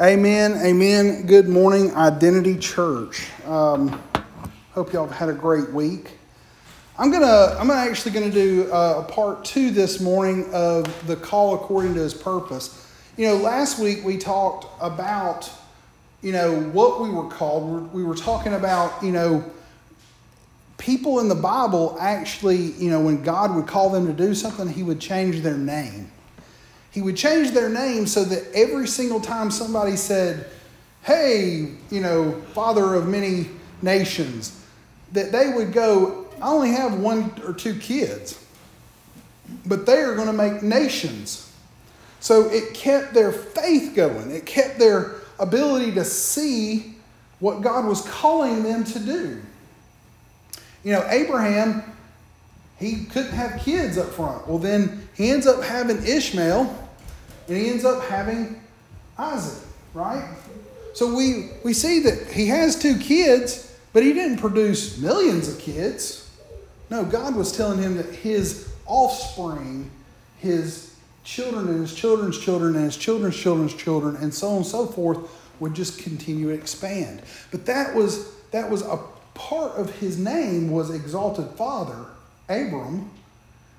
Amen. Amen. Good morning, Identity Church. Um, hope y'all have had a great week. I'm gonna. I'm actually gonna do uh, a part two this morning of the call according to His purpose. You know, last week we talked about, you know, what we were called. We were talking about, you know, people in the Bible actually, you know, when God would call them to do something, He would change their name. He would change their name so that every single time somebody said, Hey, you know, Father of many nations, that they would go, I only have one or two kids, but they are going to make nations. So it kept their faith going, it kept their ability to see what God was calling them to do. You know, Abraham, he couldn't have kids up front. Well, then he ends up having Ishmael and he ends up having Isaac, right? So we, we see that he has two kids, but he didn't produce millions of kids. No, God was telling him that his offspring, his children and his children's children and his children's children's children, and so on and so forth, would just continue to expand. But that was that was a part of his name was exalted father, Abram,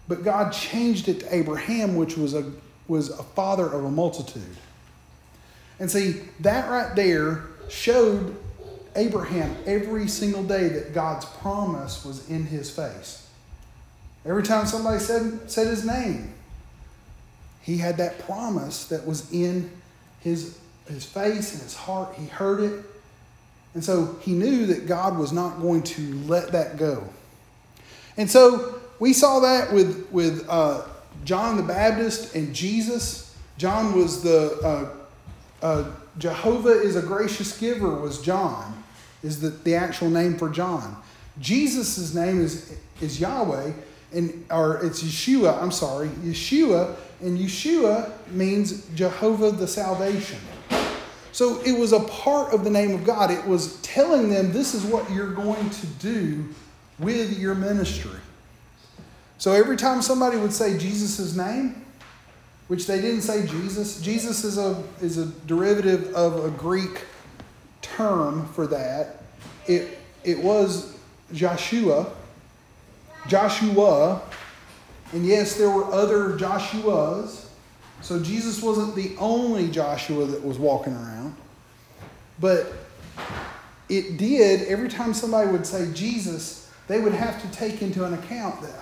but God changed it to Abraham, which was a was a father of a multitude. And see, that right there showed Abraham every single day that God's promise was in his face. Every time somebody said, said his name, he had that promise that was in his, his face and his heart. He heard it. And so he knew that God was not going to let that go. And so we saw that with, with uh, John the Baptist and Jesus. John was the uh, uh, Jehovah is a gracious giver was John, is the, the actual name for John. Jesus' name is, is Yahweh, and or it's Yeshua, I'm sorry, Yeshua, and Yeshua means Jehovah the salvation. So it was a part of the name of God. It was telling them this is what you're going to do with your ministry. So every time somebody would say Jesus' name, which they didn't say Jesus, Jesus is a, is a derivative of a Greek term for that. It, it was Joshua, Joshua, and yes, there were other Joshuas. So Jesus wasn't the only Joshua that was walking around. But it did, every time somebody would say Jesus, they would have to take into an account that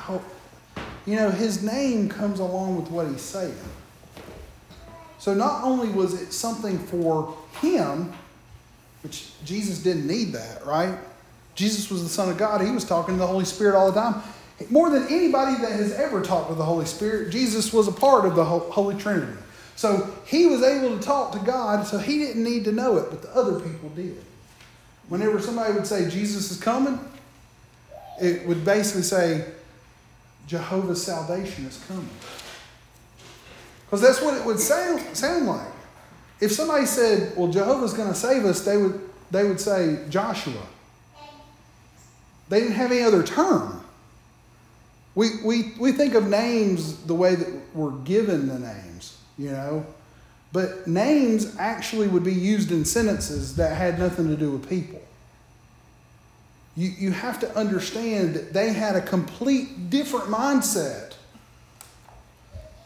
you know, his name comes along with what he's saying. So not only was it something for him, which Jesus didn't need that, right? Jesus was the Son of God. He was talking to the Holy Spirit all the time. More than anybody that has ever talked to the Holy Spirit, Jesus was a part of the Holy Trinity. So he was able to talk to God, so he didn't need to know it, but the other people did. Whenever somebody would say, Jesus is coming, it would basically say, Jehovah's salvation is coming. Because that's what it would sound, sound like. If somebody said, well, Jehovah's going to save us, they would, they would say Joshua. They didn't have any other term. We, we, we think of names the way that we're given the names, you know. But names actually would be used in sentences that had nothing to do with people you, you have to understand that they had a complete different mindset.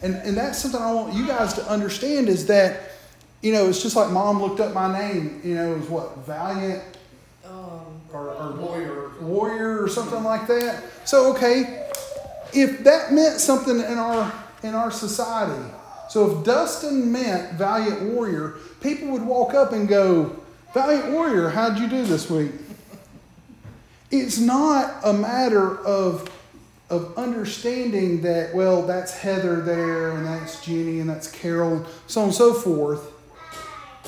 And, and that's something I want you guys to understand is that, you know, it's just like mom looked up my name, you know, it was what, Valiant um, or, or Warrior. Warrior or something like that. So, okay, if that meant something in our, in our society, so if Dustin meant Valiant Warrior, people would walk up and go, Valiant Warrior, how'd you do this week? It's not a matter of, of understanding that, well, that's Heather there, and that's Jenny, and that's Carol, and so on and so forth.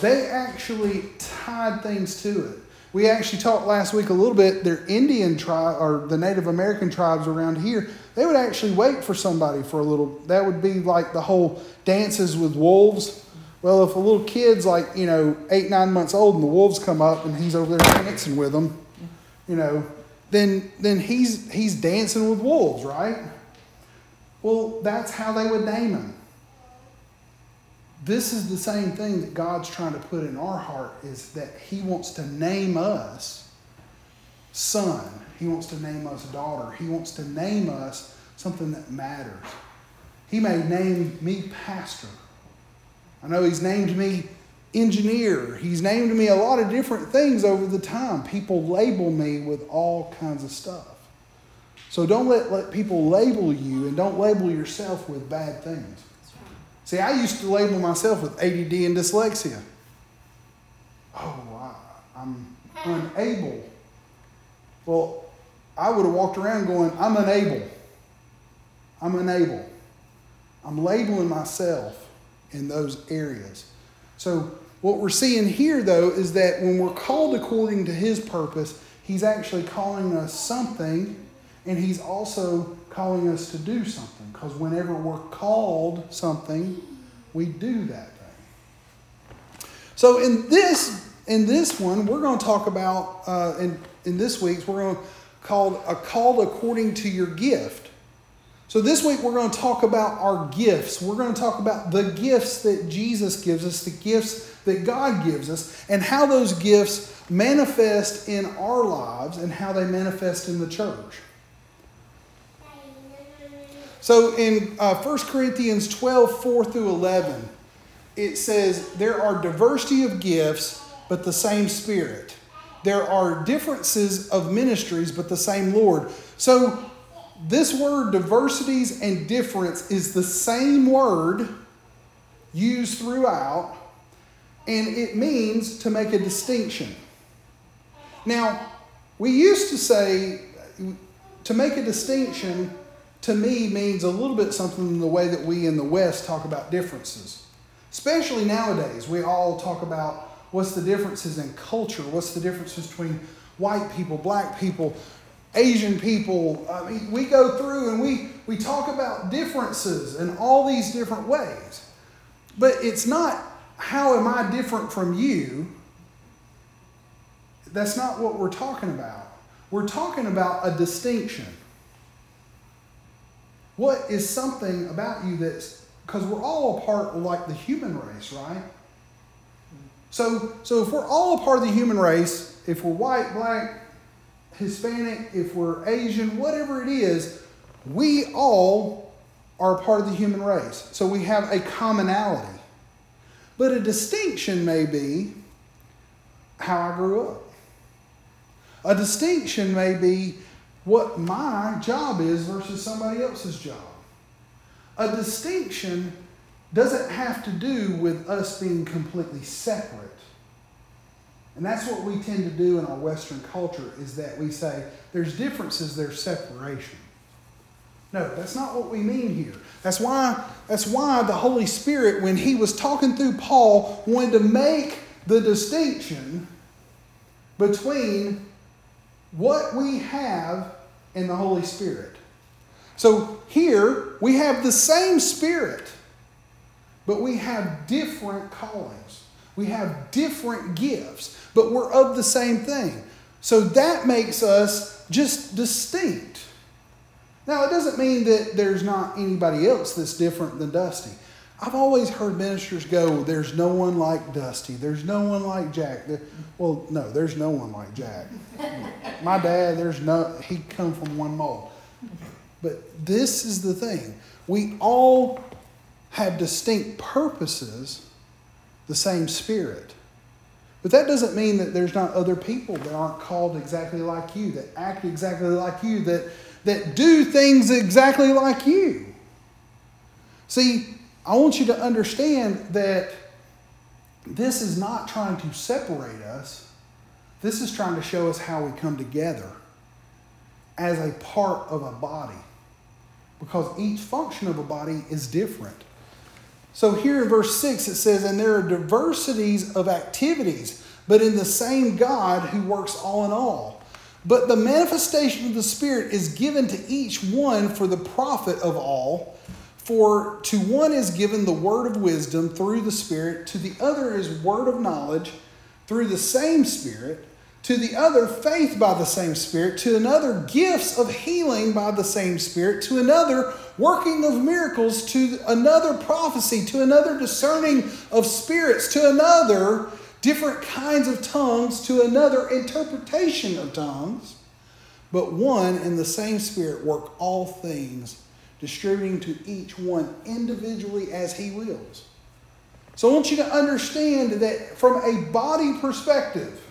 They actually tied things to it. We actually talked last week a little bit. Their Indian tribe or the Native American tribes around here, they would actually wait for somebody for a little. That would be like the whole dances with wolves. Well, if a little kid's like, you know, eight, nine months old and the wolves come up and he's over there dancing with them, you know, then, then he's, he's dancing with wolves, right? Well, that's how they would name him. this is the same thing that God's trying to put in our heart is that He wants to name us son. He wants to name us daughter. He wants to name us something that matters. He may name me pastor. I know He's named me engineer. He's named me a lot of different things over the time. People label me with all kinds of stuff. So don't let, let people label you and don't label yourself with bad things. See, I used to label myself with ADD and dyslexia. Oh, I, I'm unable. Well, I would have walked around going, I'm unable. I'm unable. I'm labeling myself in those areas. So, what we're seeing here, though, is that when we're called according to His purpose, He's actually calling us something, and He's also calling us to do something. Because whenever we're called something, we do that thing. So, in this in this one, we're going to talk about uh, in in this week's we're going to call a called according to your gift. So, this week we're going to talk about our gifts. We're going to talk about the gifts that Jesus gives us, the gifts that God gives us, and how those gifts manifest in our lives and how they manifest in the church. So, in uh, 1 Corinthians 12 4 through 11, it says, There are diversity of gifts, but the same Spirit. There are differences of ministries, but the same Lord. So, this word diversities and difference is the same word used throughout, and it means to make a distinction. Now, we used to say to make a distinction to me means a little bit something in the way that we in the West talk about differences. Especially nowadays, we all talk about what's the differences in culture, what's the differences between white people, black people, Asian people. I mean, we go through and we, we talk about differences in all these different ways. But it's not how am I different from you? That's not what we're talking about. We're talking about a distinction. What is something about you that's because we're all a part like the human race, right? So, so if we're all a part of the human race, if we're white, black, Hispanic, if we're Asian, whatever it is, we all are a part of the human race. So we have a commonality. But a distinction may be how I grew up. A distinction may be what my job is versus somebody else's job. A distinction doesn't have to do with us being completely separate. And that's what we tend to do in our Western culture is that we say there's differences, there's separation. No, that's not what we mean here. That's why, that's why the Holy Spirit, when he was talking through Paul, wanted to make the distinction between what we have in the Holy Spirit. So here we have the same Spirit, but we have different callings. We have different gifts, but we're of the same thing. So that makes us just distinct. Now, it doesn't mean that there's not anybody else that's different than Dusty. I've always heard ministers go, There's no one like Dusty. There's no one like Jack. Well, no, there's no one like Jack. My dad, there's no, he come from one mold. But this is the thing. We all have distinct purposes, the same spirit. But that doesn't mean that there's not other people that aren't called exactly like you, that act exactly like you, that, that do things exactly like you. See, I want you to understand that this is not trying to separate us. This is trying to show us how we come together as a part of a body. Because each function of a body is different. So here in verse 6 it says, And there are diversities of activities, but in the same God who works all in all. But the manifestation of the Spirit is given to each one for the profit of all. For to one is given the word of wisdom through the Spirit, to the other is word of knowledge through the same Spirit, to the other faith by the same Spirit, to another gifts of healing by the same Spirit, to another working of miracles, to another prophecy, to another discerning of spirits, to another different kinds of tongues, to another interpretation of tongues. But one and the same Spirit work all things, distributing to each one individually as He wills. So I want you to understand that from a body perspective,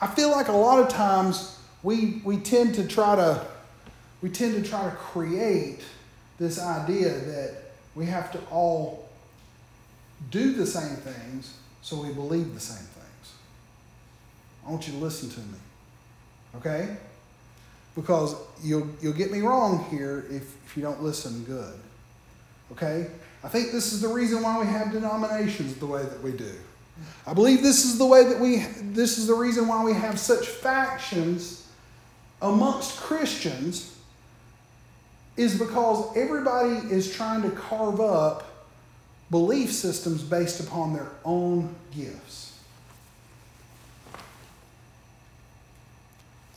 I feel like a lot of times we, we tend to try to we tend to try to create this idea that we have to all do the same things so we believe the same things. I want you to listen to me. Okay? Because you'll, you'll get me wrong here if, if you don't listen good. Okay? I think this is the reason why we have denominations the way that we do. I believe this is the way that we, this is the reason why we have such factions amongst Christians, is because everybody is trying to carve up belief systems based upon their own gifts.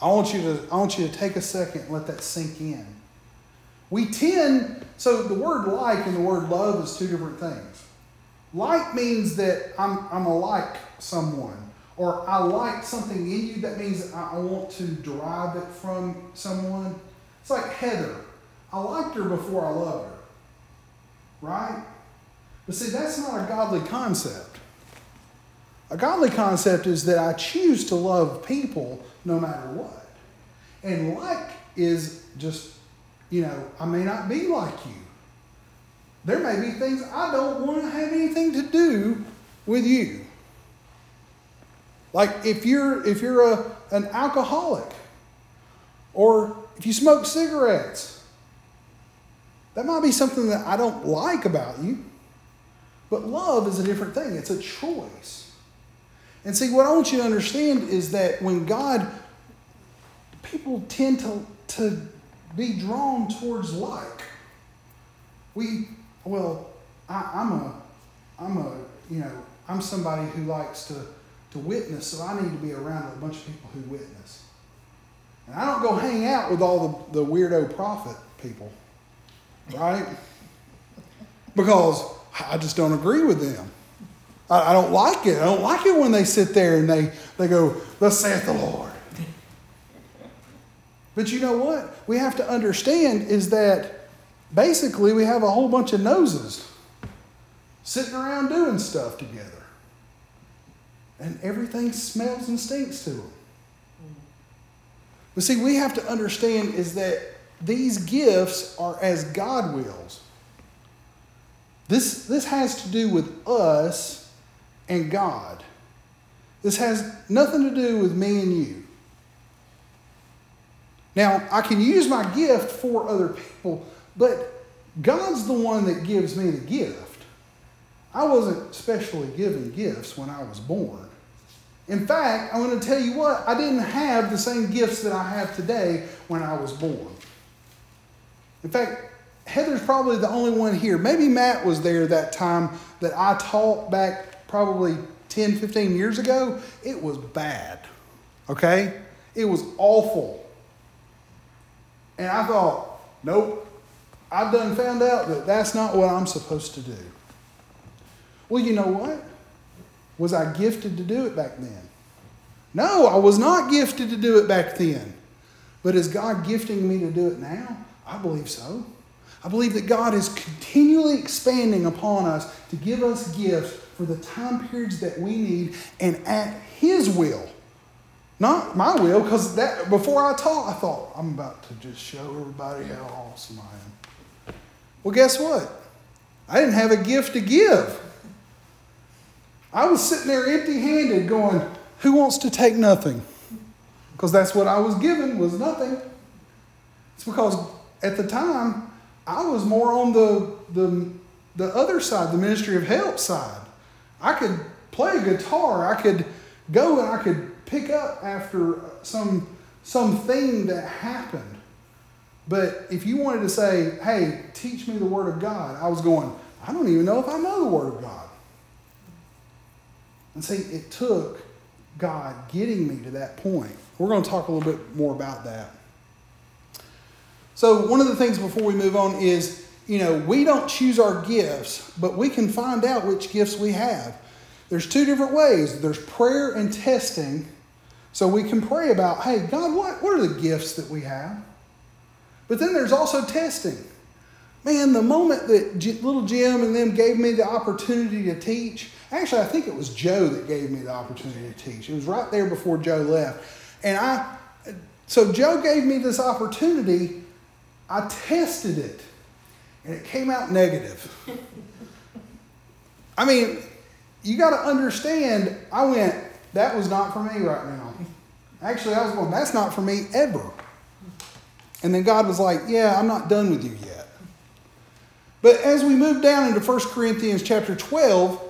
I want you to, I want you to take a second and let that sink in. We tend, so the word like and the word love is two different things. Like means that I'm, I'm a like someone, or I like something in you. That means I want to derive it from someone. It's like Heather. I liked her before I loved her. Right? But see, that's not a godly concept. A godly concept is that I choose to love people no matter what. And like is just, you know, I may not be like you. There may be things I don't want to have anything to do with you. Like if you're if you're a, an alcoholic or if you smoke cigarettes, that might be something that I don't like about you. But love is a different thing, it's a choice. And see, what I want you to understand is that when God, people tend to, to be drawn towards like. We, well, I, I'm a, I'm a, you know, I'm somebody who likes to, to witness, so I need to be around a bunch of people who witness. And I don't go hang out with all the, the weirdo prophet people, right? Because I just don't agree with them. I, I don't like it. I don't like it when they sit there and they, they go, Thus saith the Lord. But you know what? We have to understand is that basically we have a whole bunch of noses sitting around doing stuff together. And everything smells and stinks to them. But see, we have to understand is that these gifts are as God wills. This, this has to do with us and God. This has nothing to do with me and you. Now, I can use my gift for other people, but God's the one that gives me the gift. I wasn't specially given gifts when I was born. In fact, I'm going to tell you what, I didn't have the same gifts that I have today when I was born. In fact, Heather's probably the only one here. Maybe Matt was there that time that I taught back probably 10, 15 years ago. It was bad. Okay? It was awful. And I thought, nope, I've done found out that that's not what I'm supposed to do. Well, you know what? Was I gifted to do it back then? No, I was not gifted to do it back then. But is God gifting me to do it now? I believe so. I believe that God is continually expanding upon us to give us gifts for the time periods that we need and at His will. Not my will, because that before I taught, I thought, I'm about to just show everybody how awesome I am. Well, guess what? I didn't have a gift to give. I was sitting there empty handed going, Who wants to take nothing? Because that's what I was given was nothing. It's because at the time I was more on the, the, the other side, the ministry of help side. I could play guitar, I could go and I could pick up after some something that happened. But if you wanted to say, hey, teach me the Word of God, I was going, I don't even know if I know the Word of God. And see, it took God getting me to that point. We're going to talk a little bit more about that. So, one of the things before we move on is, you know, we don't choose our gifts, but we can find out which gifts we have. There's two different ways there's prayer and testing. So, we can pray about, hey, God, what, what are the gifts that we have? But then there's also testing. Man, the moment that little Jim and them gave me the opportunity to teach, actually, I think it was Joe that gave me the opportunity to teach. It was right there before Joe left. And I, so Joe gave me this opportunity. I tested it, and it came out negative. I mean, you got to understand, I went, that was not for me right now. Actually, I was going, that's not for me ever. And then God was like, yeah, I'm not done with you yet. But as we move down into 1 Corinthians chapter 12,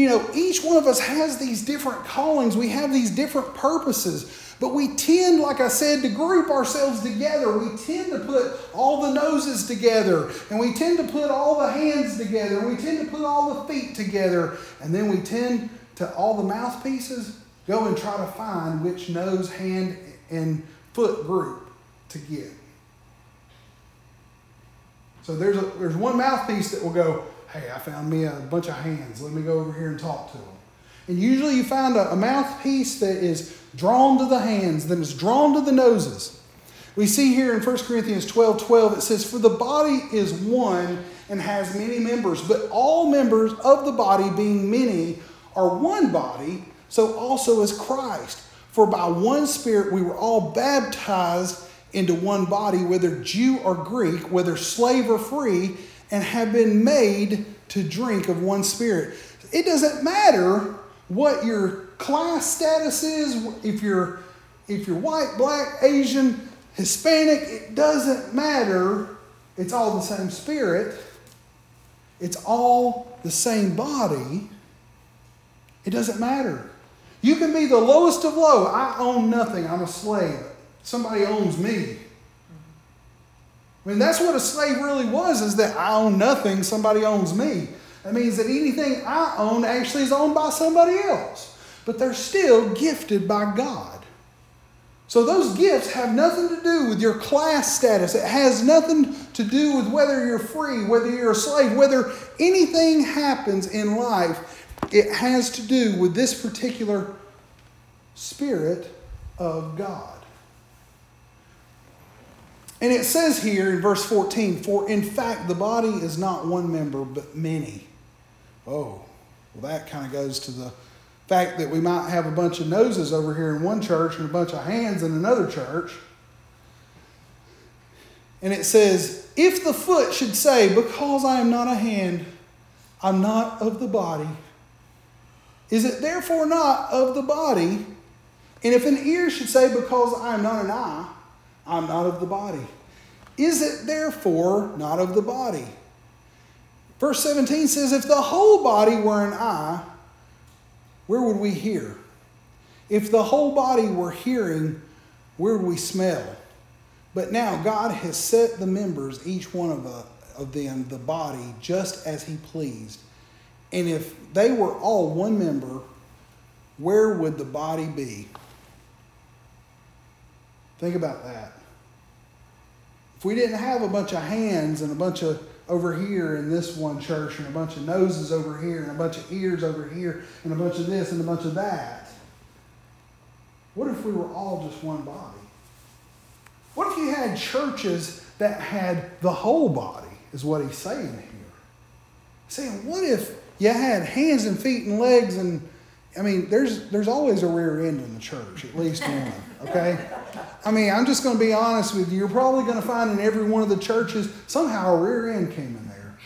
you know, each one of us has these different callings. We have these different purposes. But we tend, like I said, to group ourselves together. We tend to put all the noses together, and we tend to put all the hands together, and we tend to put all the feet together, and then we tend to all the mouthpieces go and try to find which nose, hand, and foot group to get. So there's a, there's one mouthpiece that will go, hey, I found me a bunch of hands. Let me go over here and talk to them. And usually you find a, a mouthpiece that is drawn to the hands, then it's drawn to the noses. We see here in 1 Corinthians 12 12, it says, For the body is one and has many members, but all members of the body, being many, are one body, so also is Christ. For by one Spirit we were all baptized into one body, whether Jew or Greek, whether slave or free, and have been made to drink of one Spirit. It doesn't matter what your class status is, if you're if you're white, black, Asian, Hispanic, it doesn't matter. It's all the same spirit. It's all the same body. It doesn't matter. You can be the lowest of low. I own nothing. I'm a slave. Somebody owns me. I mean, that's what a slave really was, is that I own nothing, somebody owns me. That means that anything I own actually is owned by somebody else. But they're still gifted by God. So those gifts have nothing to do with your class status. It has nothing to do with whether you're free, whether you're a slave, whether anything happens in life. It has to do with this particular Spirit of God. And it says here in verse 14, for in fact the body is not one member, but many. Oh, well, that kind of goes to the fact that we might have a bunch of noses over here in one church and a bunch of hands in another church. And it says, if the foot should say, Because I am not a hand, I'm not of the body, is it therefore not of the body? And if an ear should say, Because I am not an eye, I'm not of the body. Is it therefore not of the body? Verse 17 says, If the whole body were an eye, where would we hear? If the whole body were hearing, where would we smell? But now God has set the members, each one of, a, of them, the body, just as He pleased. And if they were all one member, where would the body be? Think about that. If we didn't have a bunch of hands and a bunch of over here in this one church and a bunch of noses over here and a bunch of ears over here and a bunch of this and a bunch of that, what if we were all just one body? What if you had churches that had the whole body, is what he's saying here? saying, what if you had hands and feet and legs and I mean, there's there's always a rear end in the church, at least one. Okay, I mean, I'm just going to be honest with you. You're probably going to find in every one of the churches somehow a rear end came in there.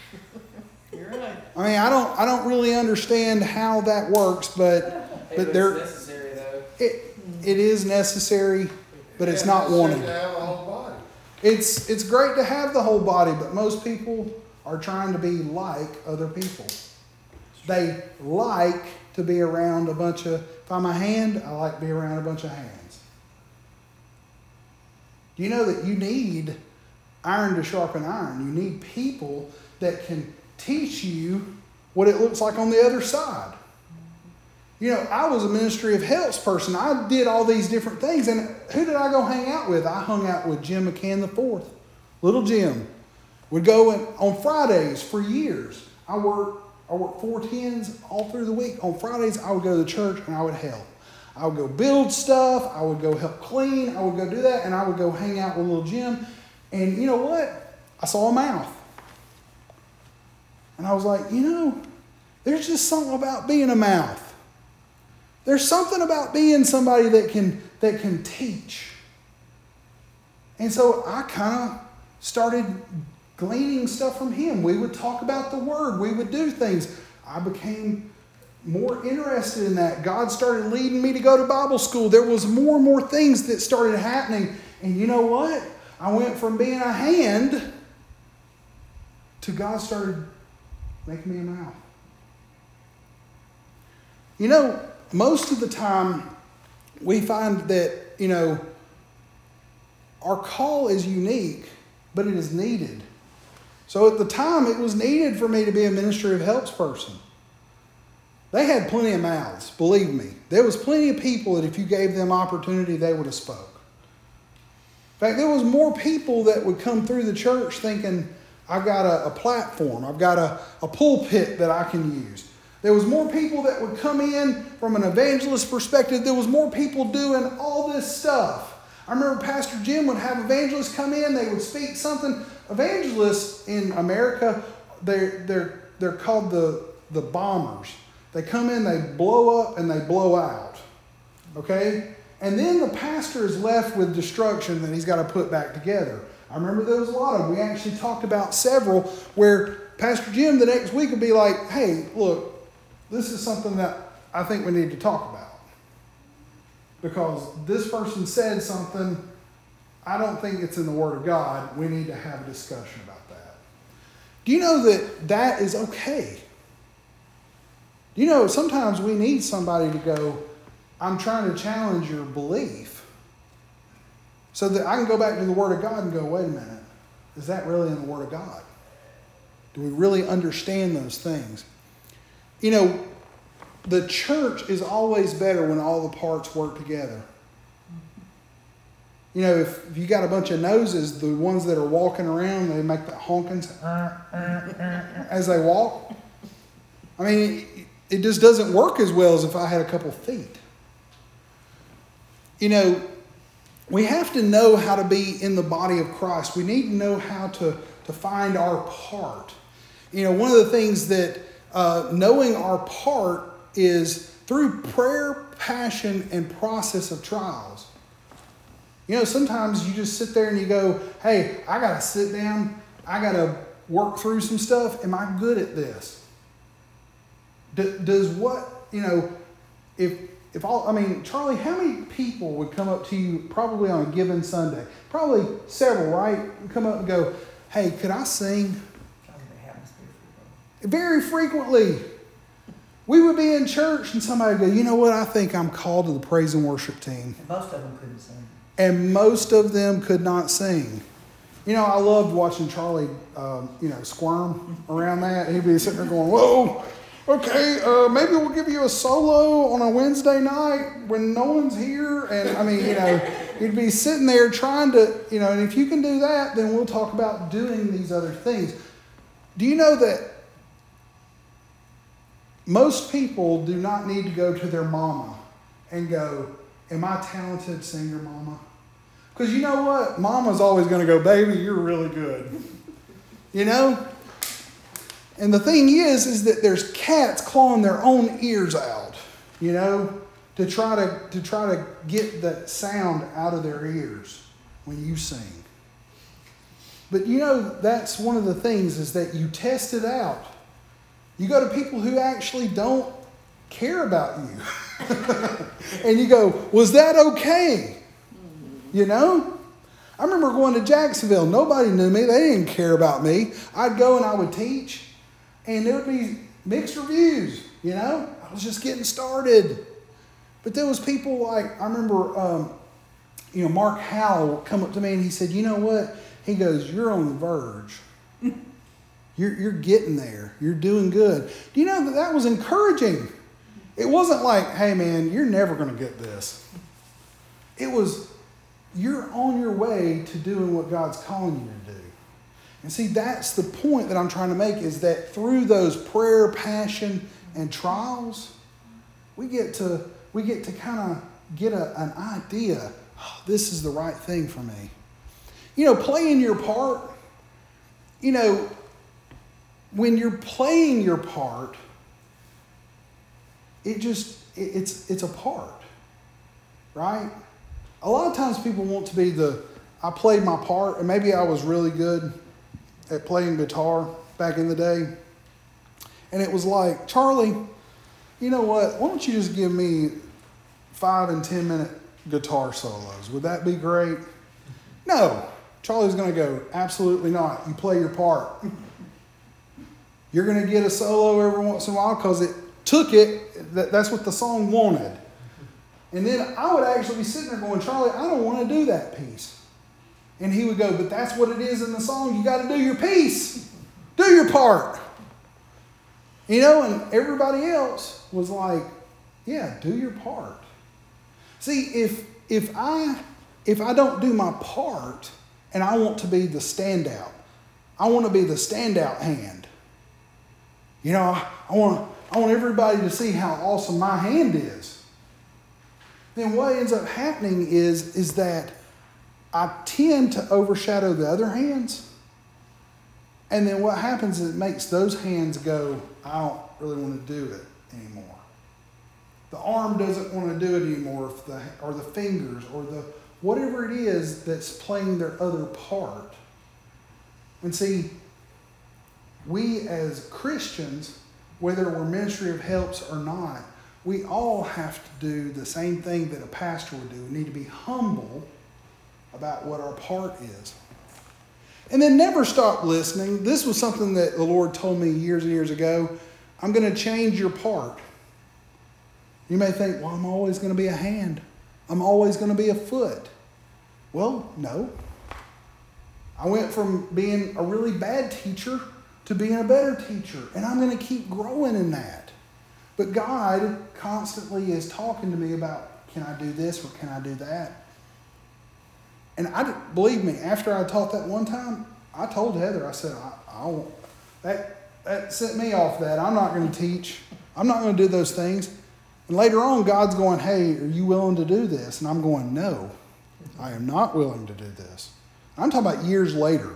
You're right. I mean, I don't I don't really understand how that works, but Hey, but but there it's necessary though. it it is necessary, but it's Yeah, not wanted. To have a whole body. It's it's great to have the whole body, but most people are trying to be like other people. They like to be around a bunch of. If I'm a hand, I like to be around a bunch of hands. Do you know that you need iron to sharpen iron? You need people that can teach you what it looks like on the other side. You know, I was a ministry of helps person. I did all these different things. And who did I go hang out with? I hung out with Jim McCann the fourth. Little Jim. Would go in, on Fridays for years. I worked I worked four tens all through the week. On Fridays I would go to the church and I would help. I would go build stuff, I would go help clean, I would go do that, and I would go hang out with little Jim. And you know what? I saw a mouth. And I was like, you know, there's just something about being a mouth. There's something about being somebody that can that can teach. And so I kind of started gleaning stuff from him. We would talk about the word, we would do things. I became more interested in that. God started leading me to go to Bible school. There was more and more things that started happening. And you know what? I went from being a hand to God started making me a mouth. You know, most of the time we find that, you know, our call is unique, but it is needed. So at the time, it was needed for me to be a ministry of helps person. They had plenty of mouths, believe me. There was plenty of people that if you gave them opportunity, they would have spoke. In fact, there was more people that would come through the church thinking, I've got a, a platform, I've got a, a pulpit that I can use. There was more people that would come in from an evangelist perspective. There was more people doing all this stuff. I remember Pastor Jim would have evangelists come in, they would speak something. Evangelists in America, they're, they're, they're called the, the bombers. They come in, they blow up, and they blow out. Okay? And then the pastor is left with destruction that he's got to put back together. I remember there was a lot of them. We actually talked about several where Pastor Jim the next week would be like, hey, look, this is something that I think we need to talk about. Because this person said something, I don't think it's in the Word of God. We need to have a discussion about that. Do you know that that is okay? You know sometimes we need somebody to go, I'm trying to challenge your belief so that I can go back to the Word of God and go, wait a minute, is that really in the Word of God? Do we really understand those things? You know, the church is always better when all the parts work together. You know, if, if you got a bunch of noses, the ones that are walking around, they make that honking as they walk. I mean, it just doesn't work as well as if I had a couple feet. You know, we have to know how to be in the body of Christ. We need to know how to, to find our part. You know, one of the things that uh, knowing our part is through prayer, passion, and process of trials. You know, sometimes you just sit there and you go, hey, I got to sit down, I got to work through some stuff. Am I good at this? Does what, you know, if, if all, I mean, Charlie, how many people would come up to you probably on a given Sunday? Probably several, right? Come up and go, hey, could I sing? Very frequently. We would be in church and somebody would go, you know what, I think I'm called to the praise and worship team. And most of them couldn't sing. And most of them could not sing. You know, I loved watching Charlie, um, you know, squirm around that. He'd be sitting there going, whoa, okay, uh, maybe we'll give you a solo on a Wednesday night when no one's here. And I mean, you know, you'd be sitting there trying to, you know, and if you can do that, then we'll talk about doing these other things. Do you know that most people do not need to go to their mama and go, Am I talented singer, mama? Because you know what? Mama's always going to go, Baby, you're really good. You know? And the thing is, is that there's cats clawing their own ears out, you know, to try to, to try to get that sound out of their ears when you sing. But you know, that's one of the things is that you test it out. You go to people who actually don't care about you. and you go, was that okay? You know? I remember going to Jacksonville. Nobody knew me. They didn't care about me. I'd go and I would teach, and there would be mixed reviews. You know, I was just getting started. But there was people like I remember, um, you know, Mark Howell come up to me and he said, "You know what?" He goes, "You're on the verge." You're, you're getting there. You're doing good. Do you know that that was encouraging? It wasn't like, hey man, you're never going to get this. It was, you're on your way to doing what God's calling you to do. And see, that's the point that I'm trying to make is that through those prayer, passion, and trials, we get to we get to kind of get a, an idea. Oh, this is the right thing for me. You know, playing your part. You know, when you're playing your part, it just it, it's it's a part, right? A lot of times people want to be the I played my part, and maybe I was really good at playing guitar back in the day. And it was like, Charlie, you know what? Why don't you just give me five and 10 minute guitar solos? Would that be great? No. Charlie's going to go, absolutely not. You play your part. You're going to get a solo every once in a while because it took it. That's what the song wanted. And then I would actually be sitting there going, Charlie, I don't want to do that piece. And he would go, But that's what it is in the song. You got to do your piece, do your part. You know, and everybody else was like, Yeah, do your part. See, if if I if I don't do my part and I want to be the standout, I want to be the standout hand. You know, I, I want I want everybody to see how awesome my hand is. Then what ends up happening is is that I tend to overshadow the other hands. And then what happens is it makes those hands go, I don't really want to do it anymore. The arm doesn't want to do it anymore, the, or the fingers, or the whatever it is that's playing their other part. And see, we as Christians, whether we're ministry of helps or not, we all have to do the same thing that a pastor would do. We need to be humble about what our part is. And then never stop listening. This was something that the Lord told me years and years ago. I'm going to change your part. You may think, well, I'm always going to be a hand, I'm always going to be a foot. Well, no. I went from being a really bad teacher to being a better teacher, and I'm going to keep growing in that. But God constantly is talking to me about can I do this or can I do that? And I believe me, after I taught that one time, I told Heather, I said, I, I that that set me off that. I'm not going to teach. I'm not going to do those things. And later on, God's going, Hey, are you willing to do this? And I'm going, No, I am not willing to do this. I'm talking about years later.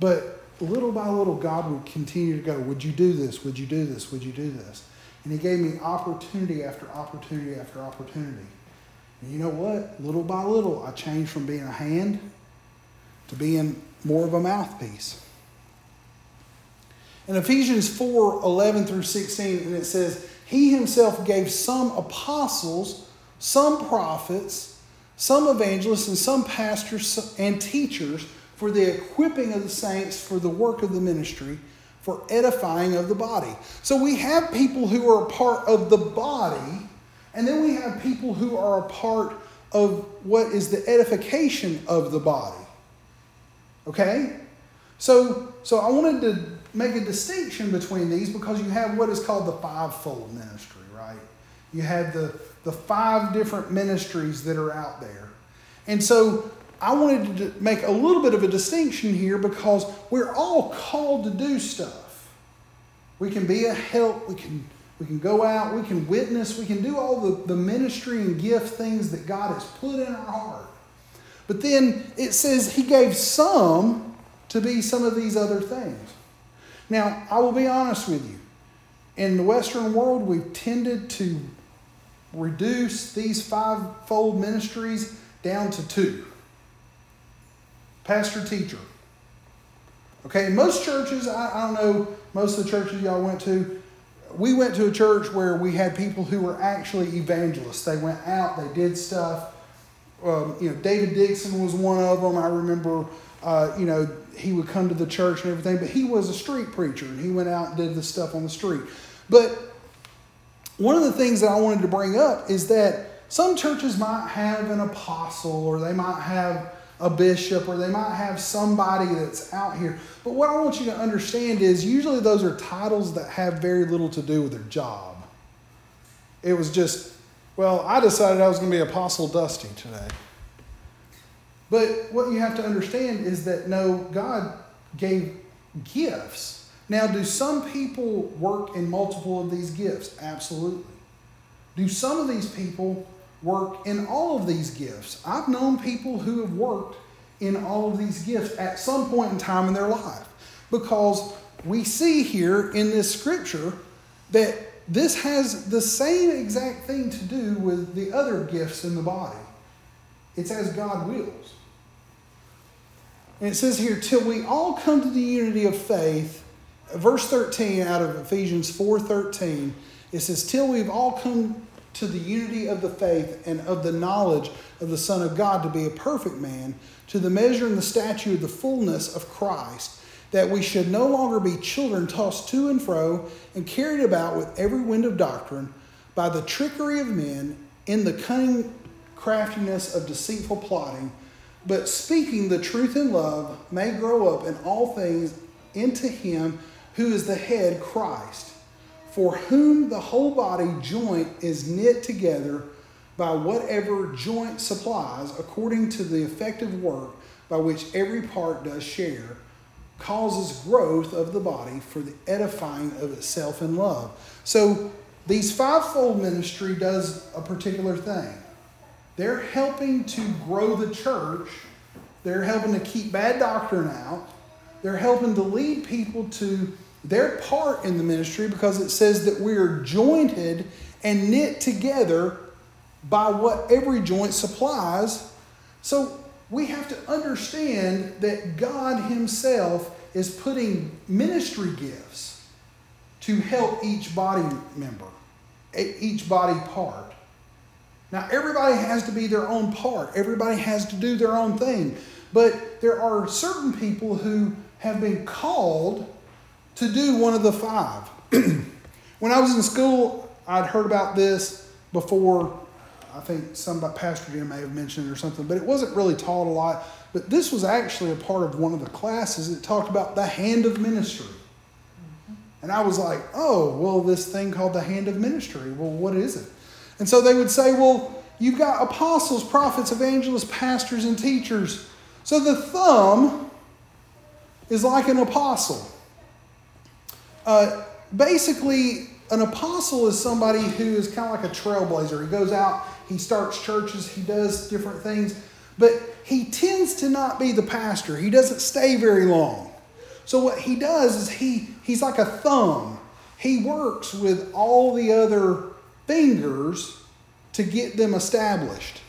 But little by little, God would continue to go, Would you do this? Would you do this? Would you do this? And He gave me opportunity after opportunity after opportunity. And you know what? Little by little, I changed from being a hand to being more of a mouthpiece. In Ephesians 4 11 through 16, and it says, He himself gave some apostles, some prophets, some evangelists, and some pastors and teachers for the equipping of the saints for the work of the ministry, for edifying of the body. So we have people who are a part of the body and then we have people who are a part of what is the edification of the body. Okay? So, so I wanted to make a distinction between these because you have what is called the fivefold ministry, right? You have the, the five different ministries that are out there. And so I wanted to make a little bit of a distinction here because we're all called to do stuff. We can be a help, we can we can go out, we can witness, we can do all the, the ministry and gift things that God has put in our heart. But then it says He gave some to be some of these other things. Now, I will be honest with you. In the Western world, we've tended to reduce these fivefold ministries down to two pastor teacher. Okay, most churches, I, I don't know, most of the churches y'all went to, we went to a church where we had people who were actually evangelists. They went out, they did stuff. Um, you know, David Dixon was one of them. I remember, uh, you know, he would come to the church and everything, but he was a street preacher and he went out and did the stuff on the street. But one of the things that I wanted to bring up is that some churches might have an apostle or they might have a bishop or they might have somebody that's out here. But what I want you to understand is usually those are titles that have very little to do with their job. It was just, well, I decided I was going to be Apostle Dusty today. But what you have to understand is that no, God gave gifts. Now, do some people work in multiple of these gifts? Absolutely. Do some of these people work in all of these gifts? I've known people who have worked in all of these gifts at some point in time in their life because we see here in this scripture that this has the same exact thing to do with the other gifts in the body. It's as God wills. And it says here, till we all come to the unity of faith, verse 13 out of Ephesians 4:13, it says, till we've all come to the unity of the faith and of the knowledge of the Son of God to be a perfect man, to the measure and the stature of the fullness of Christ that we should no longer be children tossed to and fro and carried about with every wind of doctrine by the trickery of men in the cunning craftiness of deceitful plotting, but speaking the truth in love may grow up in all things into him who is the head, Christ, for whom the whole body joint is knit together by whatever joint supplies according to the effective work by which every part does share causes growth of the body for the edifying of itself in love. So these fivefold ministry does a particular thing. They're helping to grow the church. They're helping to keep bad doctrine out. They're helping to lead people to their part in the ministry because it says that we are jointed and knit together by what every joint supplies. So we have to understand that God Himself is putting ministry gifts to help each body member, each body part. Now, everybody has to be their own part, everybody has to do their own thing. But there are certain people who have been called to do one of the five. when I was in school, I'd heard about this before I think some Pastor Jim may have mentioned it or something, but it wasn't really taught a lot. But this was actually a part of one of the classes that talked about the hand of ministry. And I was like, oh, well, this thing called the hand of ministry. Well, what is it? And so they would say, well, you've got apostles, prophets, evangelists, pastors, and teachers. So the thumb is like an apostle. Uh, basically, an apostle is somebody who is kind of like a trailblazer. He goes out he starts churches, he does different things, but he tends to not be the pastor. He doesn't stay very long. So what he does is he he's like a thumb. He works with all the other fingers to get them established.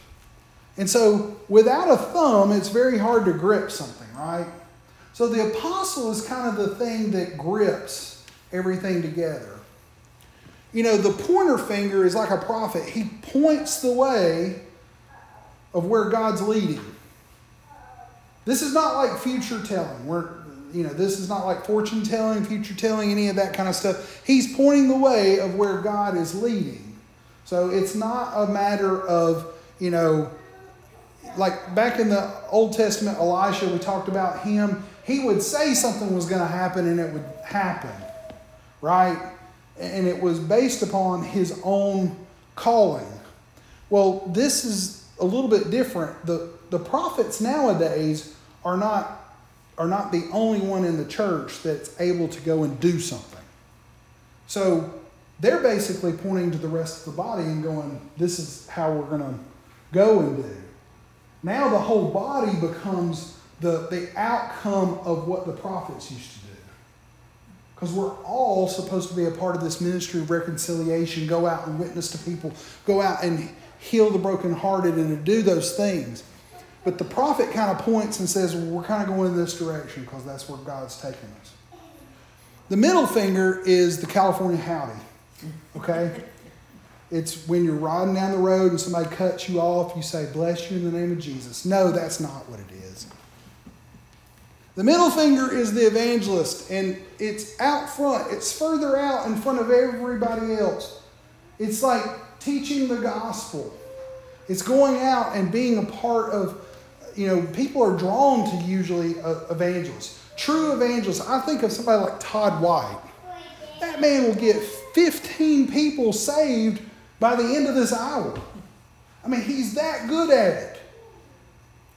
And so without a thumb, it's very hard to grip something, right? So the apostle is kind of the thing that grips everything together. You know, the pointer finger is like a prophet. He points the way of where God's leading. This is not like future telling. Where you know, this is not like fortune telling, future telling, any of that kind of stuff. He's pointing the way of where God is leading. So it's not a matter of, you know, like back in the Old Testament, Elisha, we talked about him. He would say something was going to happen and it would happen, right? and it was based upon his own calling. Well, this is a little bit different. The, the prophets nowadays are not, are not the only one in the church that's able to go and do something. So they're basically pointing to the rest of the body and going, this is how we're going to go and do. Now the whole body becomes the, the outcome of what the prophets used to do. Because we're all supposed to be a part of this ministry of reconciliation, go out and witness to people, go out and heal the brokenhearted, and to do those things. But the prophet kind of points and says, well, we're kind of going in this direction because that's where God's taking us. The middle finger is the California howdy. Okay? It's when you're riding down the road and somebody cuts you off, you say, Bless you in the name of Jesus. No, that's not what it is. The middle finger is the evangelist, and it's out front, it's further out in front of everybody else. It's like teaching the gospel. It's going out and being a part of, you know, people are drawn to usually uh, evangelists. True evangelists, I think of somebody like Todd White. That man will get 15 people saved by the end of this hour. I mean, he's that good at it.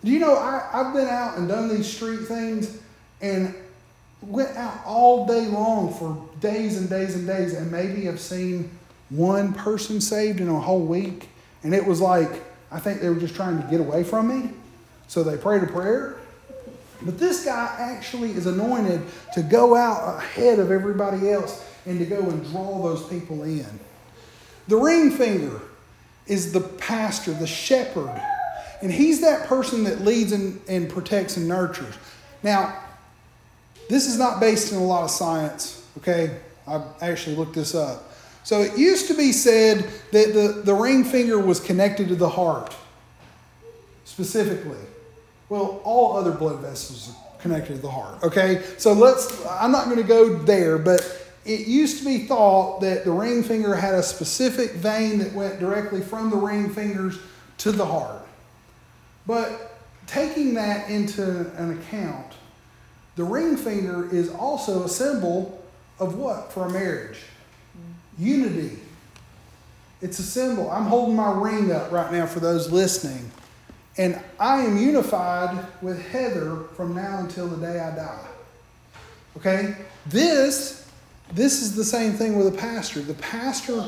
Do you know, I, I've been out and done these street things and went out all day long for days and days and days and maybe have seen one person saved in a whole week. And it was like, I think they were just trying to get away from me. So they prayed a prayer. But this guy actually is anointed to go out ahead of everybody else and to go and draw those people in. The ring finger is the pastor, the shepherd. And he's that person that leads and, and protects and nurtures. Now, this is not based in a lot of science, okay? I've actually looked this up. So it used to be said that the, the ring finger was connected to the heart, specifically. Well, all other blood vessels are connected to the heart, okay? So let's, I'm not going to go there, but it used to be thought that the ring finger had a specific vein that went directly from the ring fingers to the heart. But taking that into an account, the ring finger is also a symbol of what for a marriage? Unity. It's a symbol. I'm holding my ring up right now for those listening. And I am unified with Heather from now until the day I die. Okay? This, this is the same thing with a pastor. The pastor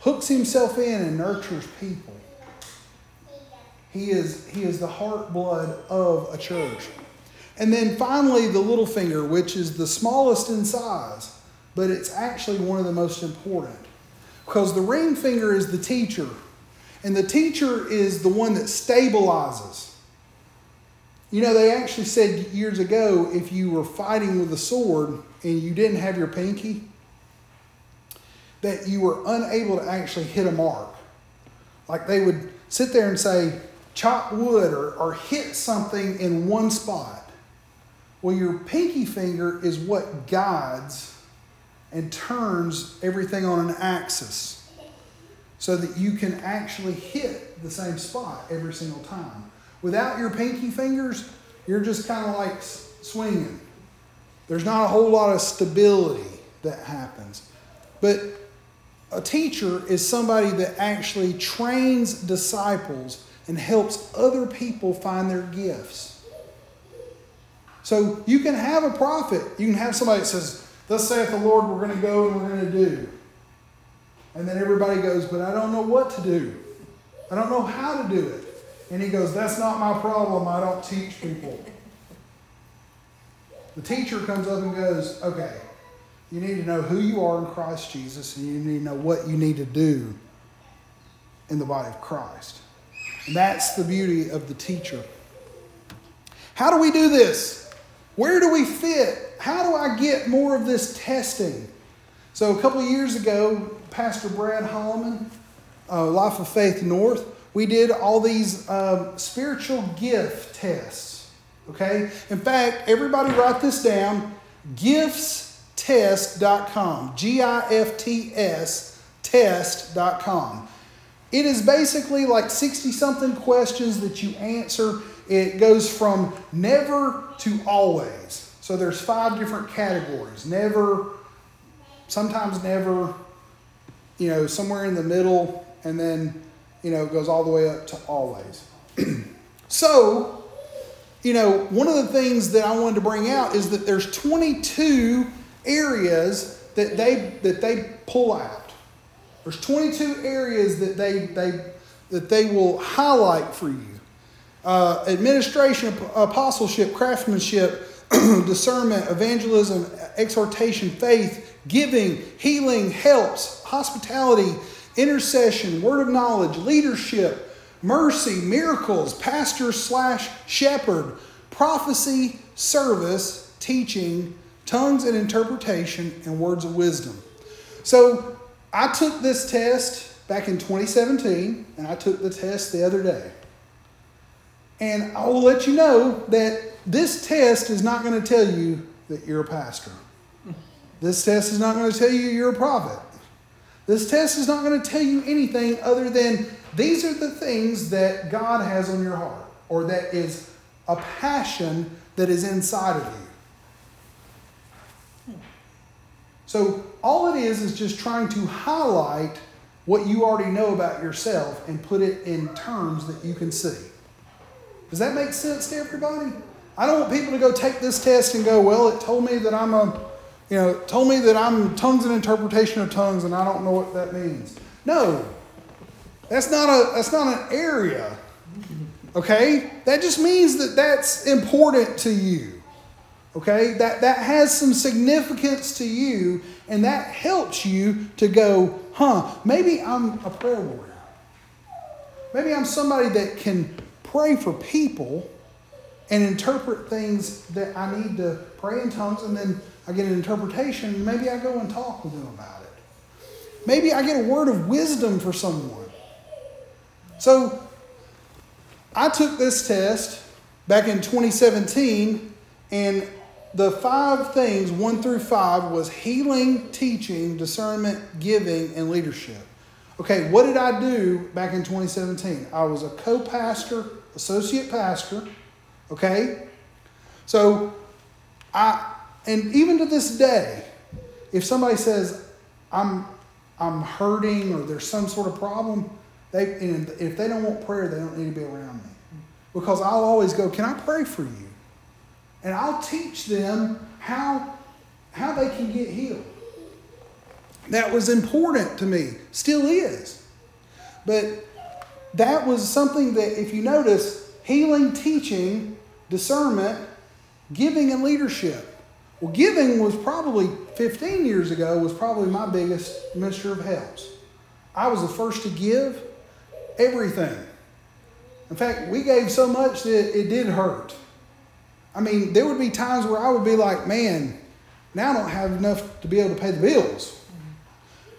hooks himself in and nurtures people. He is, he is the heart blood of a church. And then finally, the little finger, which is the smallest in size, but it's actually one of the most important. Because the ring finger is the teacher, and the teacher is the one that stabilizes. You know, they actually said years ago if you were fighting with a sword and you didn't have your pinky, that you were unable to actually hit a mark. Like they would sit there and say, chop wood or, or hit something in one spot. Well, your pinky finger is what guides and turns everything on an axis so that you can actually hit the same spot every single time. Without your pinky fingers, you're just kind of like swinging. There's not a whole lot of stability that happens. But a teacher is somebody that actually trains disciples and helps other people find their gifts. So you can have a prophet. You can have somebody that says, Thus saith the Lord, we're going to go and we're going to do. And then everybody goes, But I don't know what to do. I don't know how to do it. And he goes, That's not my problem. I don't teach people. The teacher comes up and goes, Okay, you need to know who you are in Christ Jesus, and you need to know what you need to do in the body of Christ. And that's the beauty of the teacher. How do we do this? Where do we fit? How do I get more of this testing? So, a couple years ago, Pastor Brad Holloman, uh, Life of Faith North, we did all these um, spiritual gift tests. Okay? In fact, everybody write this down giftstest.com. G I F T S test.com. It is basically like 60 something questions that you answer. It goes from never to always. So there's five different categories. Never, sometimes never, you know, somewhere in the middle, and then, you know, it goes all the way up to always. so, you know, one of the things that I wanted to bring out is that there's 22 areas that they that they pull out. There's 22 areas that they, they, that they will highlight for you uh, administration, apostleship, craftsmanship, discernment, evangelism, exhortation, faith, giving, healing, helps, hospitality, intercession, word of knowledge, leadership, mercy, miracles, pastor slash shepherd, prophecy, service, teaching, tongues and interpretation, and words of wisdom. So I took this test back in 2017, and I took the test the other day. And I will let you know that this test is not going to tell you that you're a pastor. This test is not going to tell you you're a prophet. This test is not going to tell you anything other than these are the things that God has on your heart, or that is a passion that is inside of you. So all it is is just trying to highlight what you already know about yourself and put it in terms that you can see. Does that make sense to everybody? I don't want people to go take this test and go, well, it told me that I'm a, you know, told me that I'm tongues and interpretation of tongues and I don't know what that means. No. That's not a that's not an area. Okay? That just means that that's important to you. Okay? That that has some significance to you and that helps you to go, huh, maybe I'm a prayer warrior. Maybe I'm somebody that can pray for people and interpret things that I need to pray in tongues, and then I get an interpretation, maybe I go and talk with them about it. Maybe I get a word of wisdom for someone. So I took this test back in 2017, and the five things, one through five, was healing, teaching, discernment, giving, and leadership. Okay, what did I do back in 2017? I was a co pastor, associate pastor. Okay? So, I, and even to this day, if somebody says, I'm, I'm hurting or there's some sort of problem, they, and if they don't want prayer, they don't need to be around me. Because I'll always go, Can I pray for you? And I'll teach them how, how they can get healed. That was important to me, still is. But that was something that, if you notice, healing, teaching, discernment, giving, and leadership. Well, giving was probably 15 years ago, was probably my biggest ministry of helps. I was the first to give everything. In fact, we gave so much that it did hurt. I mean, there would be times where I would be like, man, now I don't have enough to be able to pay the bills.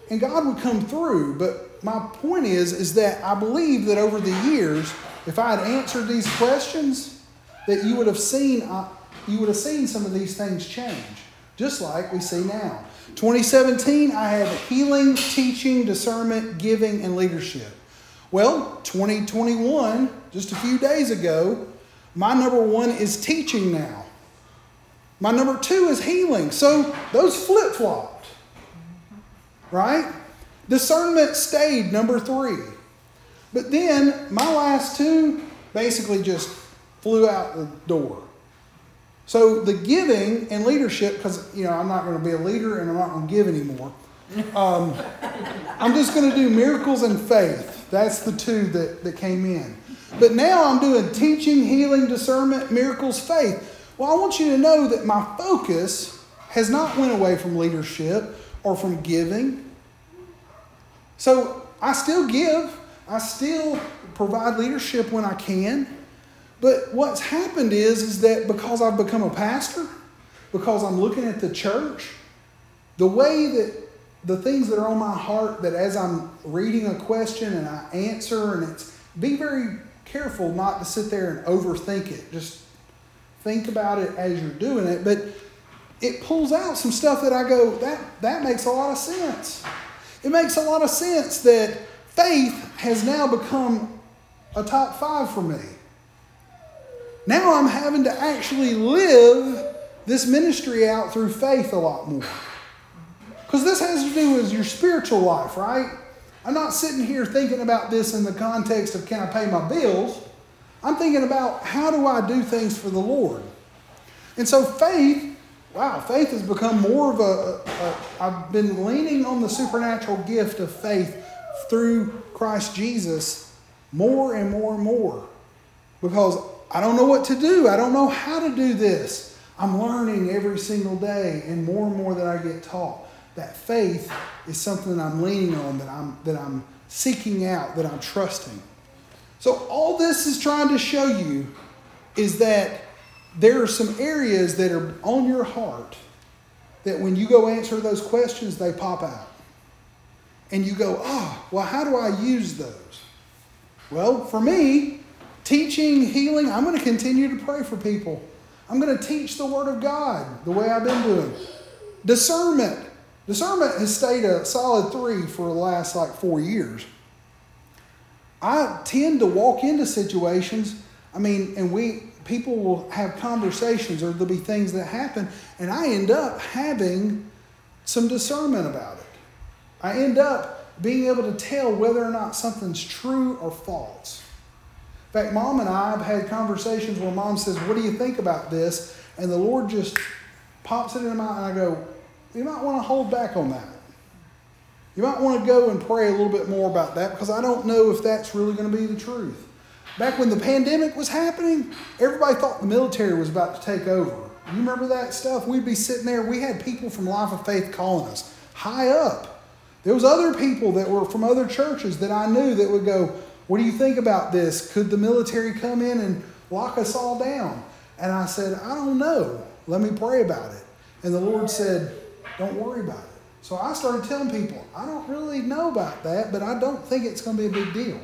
And God would come through, but my point is, is that I believe that over the years, if I had answered these questions, that you would have seen, uh, you would have seen some of these things change, just like we see now. 2017, I had healing, teaching, discernment, giving, and leadership. Well, 2021, just a few days ago, my number one is teaching now. My number two is healing. So those flip flopped, right? Discernment stayed number three. But then my last two basically just flew out the door. So the giving and leadership, because you know I'm not going to be a leader and I'm not going to give anymore. Um, I'm just going to do miracles and faith. That's the two that, that came in. But now I'm doing teaching, healing, discernment, miracles, faith. Well, I want you to know that my focus has not went away from leadership or from giving. So I still give. I still provide leadership when I can. But what's happened is, is that because I've become a pastor, because I'm looking at the church, the way that the things that are on my heart, that as I'm reading a question and I answer, and it's be very careful not to sit there and overthink it. Just think about it as you're doing it. But it pulls out some stuff that I go, that, that makes a lot of sense. It makes a lot of sense that faith has now become a top five for me. Now I'm having to actually live this ministry out through faith a lot more. Because this has to do with your spiritual life, right? I'm not sitting here thinking about this in the context of can I pay my bills. I'm thinking about how do I do things for the Lord. And so faith, wow, faith has become more of a. a I've been leaning on the supernatural gift of faith through Christ Jesus more and more and more because I don't know what to do. I don't know how to do this. I'm learning every single day, and more and more that I get taught that faith is something that I'm leaning on, that I'm, that I'm seeking out, that I'm trusting. So, all this is trying to show you is that there are some areas that are on your heart that when you go answer those questions, they pop out. And you go, oh, well, how do I use those? Well, for me, teaching, healing, I'm going to continue to pray for people. I'm going to teach the Word of God the way I've been doing. Discernment, Discernment has stayed a solid three for the last like four years. I tend to walk into situations, I mean, and we people will have conversations or there'll be things that happen, and I end up having some discernment about it. I end up being able to tell whether or not something's true or false. In fact, mom and I have had conversations where mom says, What do you think about this? And the Lord just pops it in my mind, and I go, You might want to hold back on that. You might want to go and pray a little bit more about that because I don't know if that's really going to be the truth. Back when the pandemic was happening, everybody thought the military was about to take over. You remember that stuff? We'd be sitting there, we had people from Life of Faith calling us high up. There was other people that were from other churches that I knew that would go, "What do you think about this? Could the military come in and lock us all down?" And I said, "I don't know. Let me pray about it." And the Lord said, "Don't worry about it." So I started telling people, I don't really know about that, but I don't think it's going to be a big deal.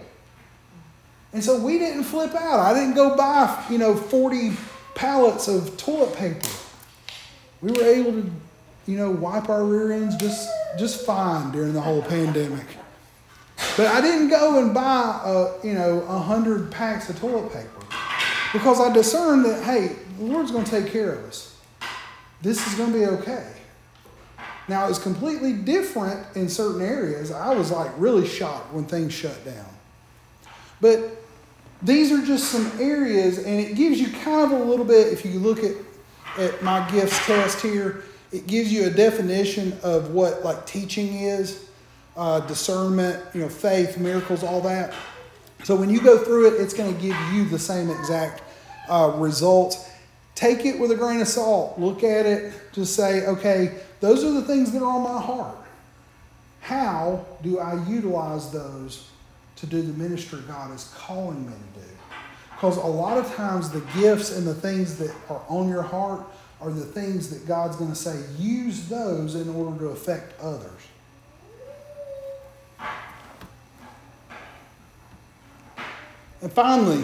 And so we didn't flip out. I didn't go buy, you know, 40 pallets of toilet paper. We were able to, you know, wipe our rear ends just just fine during the whole pandemic. But I didn't go and buy, a, you know, a hundred packs of toilet paper because I discerned that, hey, the Lord's going to take care of us. This is going to be okay. Now, it's completely different in certain areas. I was like really shocked when things shut down. But these are just some areas, and it gives you kind of a little bit, if you look at, at my gifts test here, it gives you a definition of what like teaching is, uh, discernment, you know, faith, miracles, all that. So when you go through it, it's going to give you the same exact uh, results. Take it with a grain of salt. Look at it. Just say, okay, those are the things that are on my heart. How do I utilize those to do the ministry God is calling me to do? Because a lot of times the gifts and the things that are on your heart are the things that God's going to say, use those in order to affect others. And finally,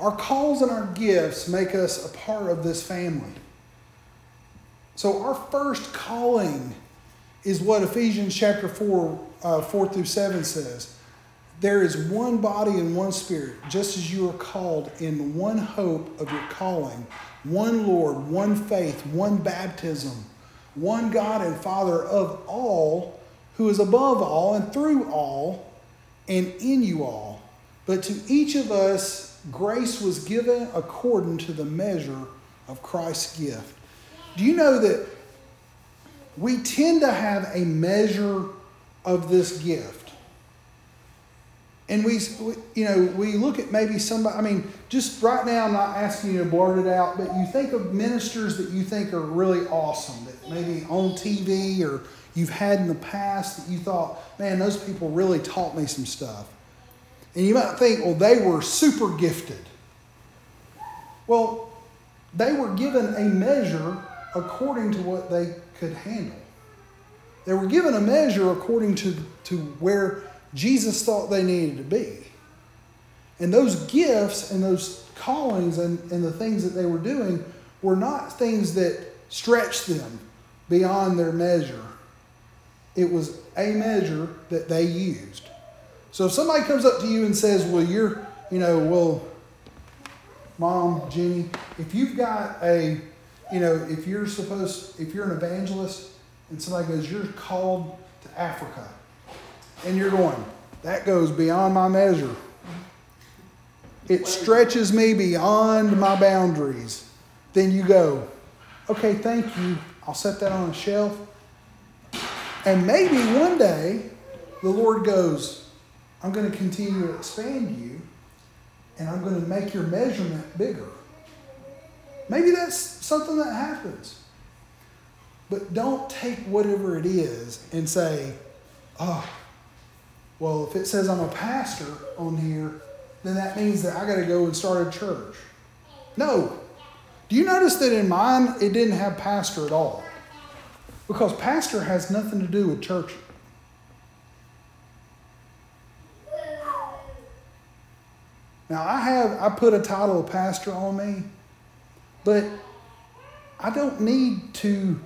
our calls and our gifts make us a part of this family. So, our first calling is what Ephesians chapter 4, uh, 4 through 7 says. There is one body and one spirit, just as you are called in one hope of your calling, one Lord, one faith, one baptism, one God and Father of all, who is above all and through all and in you all. But to each of us, grace was given according to the measure of Christ's gift. Do you know that we tend to have a measure of this gift? And we, you know, we look at maybe somebody, I mean, just right now, I'm not asking you to blurt it out, but you think of ministers that you think are really awesome, that maybe on TV or you've had in the past that you thought, man, those people really taught me some stuff. And you might think, well, they were super gifted. Well, they were given a measure according to what they could handle. They were given a measure according to, to where Jesus thought they needed to be. And those gifts and those callings and, and the things that they were doing were not things that stretched them beyond their measure. It was a measure that they used. So if somebody comes up to you and says, Well, you're, you know, well, mom, Jenny, if you've got a you know, if you're supposed, if you're an evangelist and somebody goes, you're called to Africa, and you're going, that goes beyond my measure. It stretches me beyond my boundaries. Then you go, okay, thank you. I'll set that on a shelf. And maybe one day the Lord goes, I'm going to continue to expand you and I'm going to make your measurement bigger. Maybe that's something that happens. But don't take whatever it is and say, oh, well, if it says I'm a pastor on here, then that means that I got to go and start a church. No. Do you notice that in mine it didn't have pastor at all? Because pastor has nothing to do with church. Now I have I put a title of pastor on me but I don't need to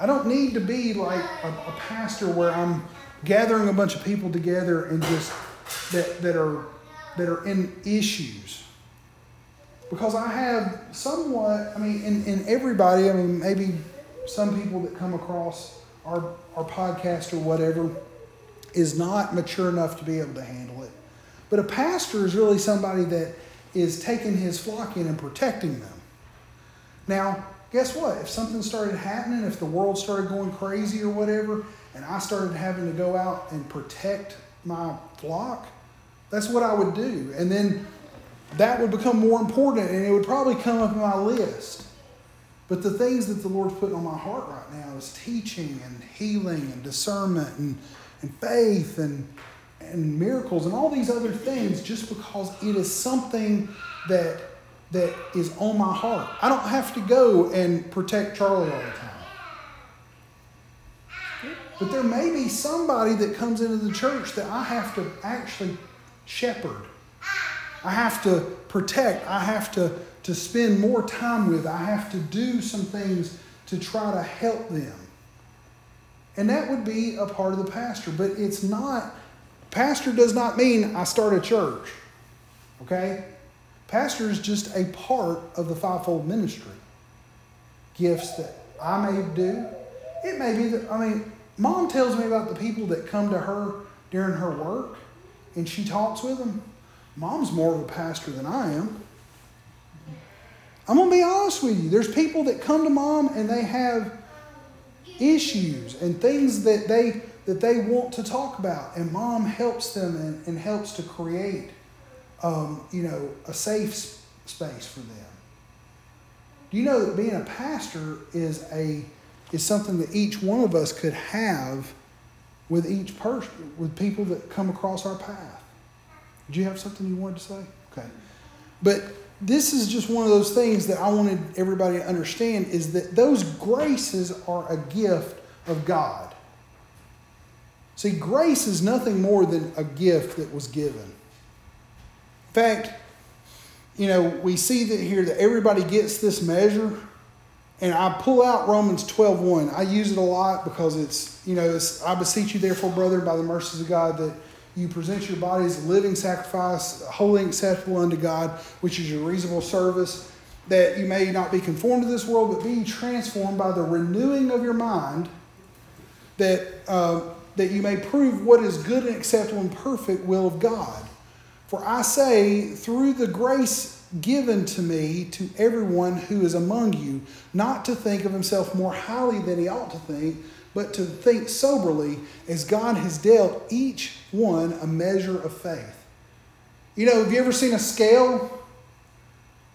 I don't need to be like a, a, pastor where I'm gathering a bunch of people together and just that, that are that are in issues. Because I have somewhat, I mean, in, in everybody, I mean, maybe some people that come across our, our podcast or whatever, is not mature enough to be able to handle it. But a pastor is really somebody that is taking his flock in and protecting them. Now, guess what? If something started happening, if the world started going crazy or whatever, and I started having to go out and protect my flock, that's what I would do. And then that would become more important and it would probably come up in my list. But the things that the Lord's putting on my heart right now is teaching and healing and discernment and, and faith and, and miracles and all these other things just because it is something that that is on my heart. I don't have to go and protect Charlie all the time. But there may be somebody that comes into the church that I have to actually shepherd. I have to protect. I have to, to spend more time with. I have to do some things to try to help them. And that would be a part of the pastor. But it's not, pastor does not mean I start a church. Okay? Pastor is just a part of the fivefold ministry. Gifts that I may do. It may be that, I mean, mom tells me about the people that come to her during her work and she talks with them. Mom's more of a pastor than I am. I'm going to be honest with you. There's people that come to mom and they have issues and things that they that they want to talk about, and mom helps them and, and helps to create, um, you know, a safe space for them. Do you know that being a pastor is a is something that each one of us could have with each person, with people that come across our path? Did you have something you wanted to say? Okay. But this is just one of those things that I wanted everybody to understand is that those graces are a gift of God. See, grace is nothing more than a gift that was given. In fact, you know, we see that here that everybody gets this measure. And I pull out Romans 12 1. I use it a lot because it's, you know, it's, I beseech you, therefore, brother, by the mercies of God, that you present your bodies a living sacrifice, holy and acceptable unto God, which is your reasonable service, that you may not be conformed to this world, but be transformed by the renewing of your mind, that, uh, that you may prove what is good and acceptable and perfect will of God. For I say, through the grace given to me to everyone who is among you, not to think of himself more highly than he ought to think, but to think soberly as God has dealt each one a measure of faith. You know, have you ever seen a scale?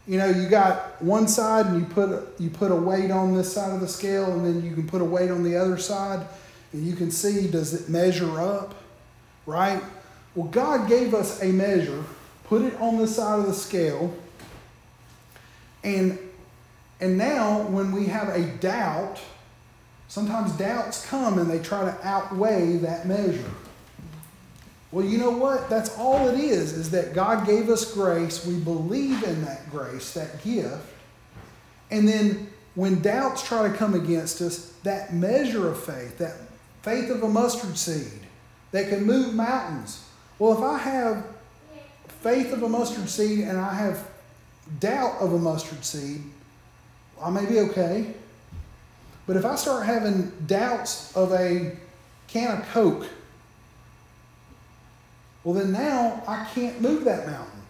You know, you got one side and you put you put a weight on this side of the scale, and then you can put a weight on the other side, and you can see does it measure up, right? Well, God gave us a measure, put it on the side of the scale, and and now when we have a doubt, sometimes doubts come and they try to outweigh that measure. Well, you know what? That's all it is, is that God gave us grace. We believe in that grace, that gift. And then when doubts try to come against us, that measure of faith, that faith of a mustard seed that can move mountains. Well, if I have faith of a mustard seed and I have doubt of a mustard seed, I may be okay. But if I start having doubts of a can of Coke, well, then now I can't move that mountain.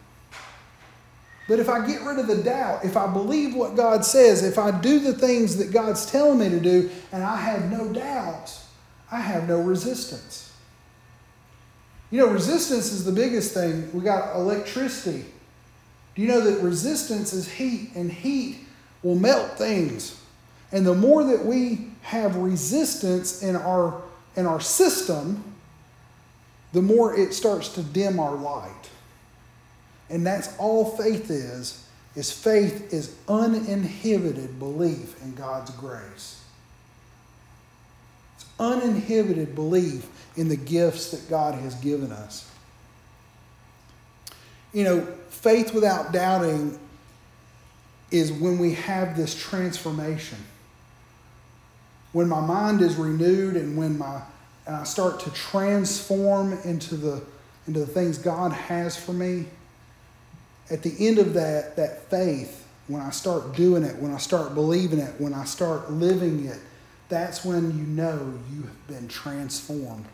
But if I get rid of the doubt, if I believe what God says, if I do the things that God's telling me to do, and I have no doubts, I have no resistance. You know, resistance is the biggest thing. We got electricity. Do you know that resistance is heat, and heat will melt things? And the more that we have resistance in our in our system, the more it starts to dim our light. And that's all faith is, is faith is uninhibited belief in God's grace. It's uninhibited belief in the gifts that God has given us. You know, faith without doubting is when we have this transformation. When my mind is renewed and when my and I start to transform into the into the things God has for me, at the end of that, that faith, when I start doing it, when I start believing it, when I start living it, that's when you know you have been transformed.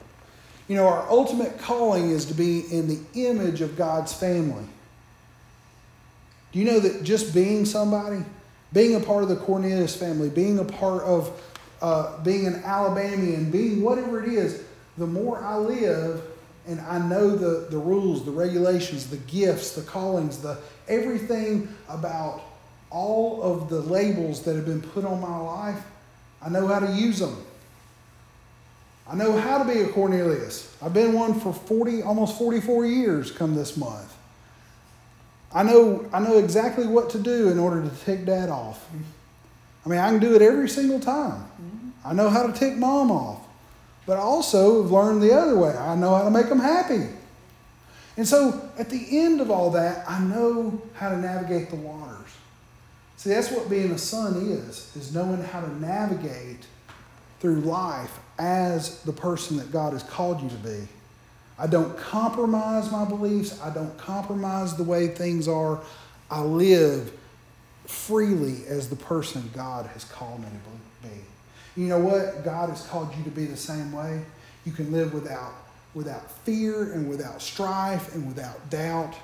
You know, our ultimate calling is to be in the image of God's family. Do you know that just being somebody, being a part of the Cornelius family, being a part of uh, being an Alabamian, being whatever it is, the more I live and I know the, the rules, the regulations, the gifts, the callings, the everything about all of the labels that have been put on my life, I know how to use them. I know how to be a Cornelius. I've been one for 40, almost 44 years come this month. I know, I know exactly what to do in order to tick dad off. I mean, I can do it every single time. I know how to tick mom off. But I also have learned the other way. I know how to make them happy. And so at the end of all that, I know how to navigate the waters. See, that's what being a son is, is knowing how to navigate through life as the person that God has called you to be. I don't compromise my beliefs. I don't compromise the way things are. I live freely as the person God has called me to be. You know what? God has called you to be the same way. You can live without, without fear and without strife and without doubt.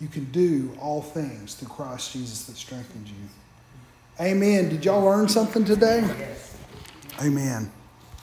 You can do all things through Christ Jesus that strengthens you. Amen. Did y'all learn something today? Yes. Amen.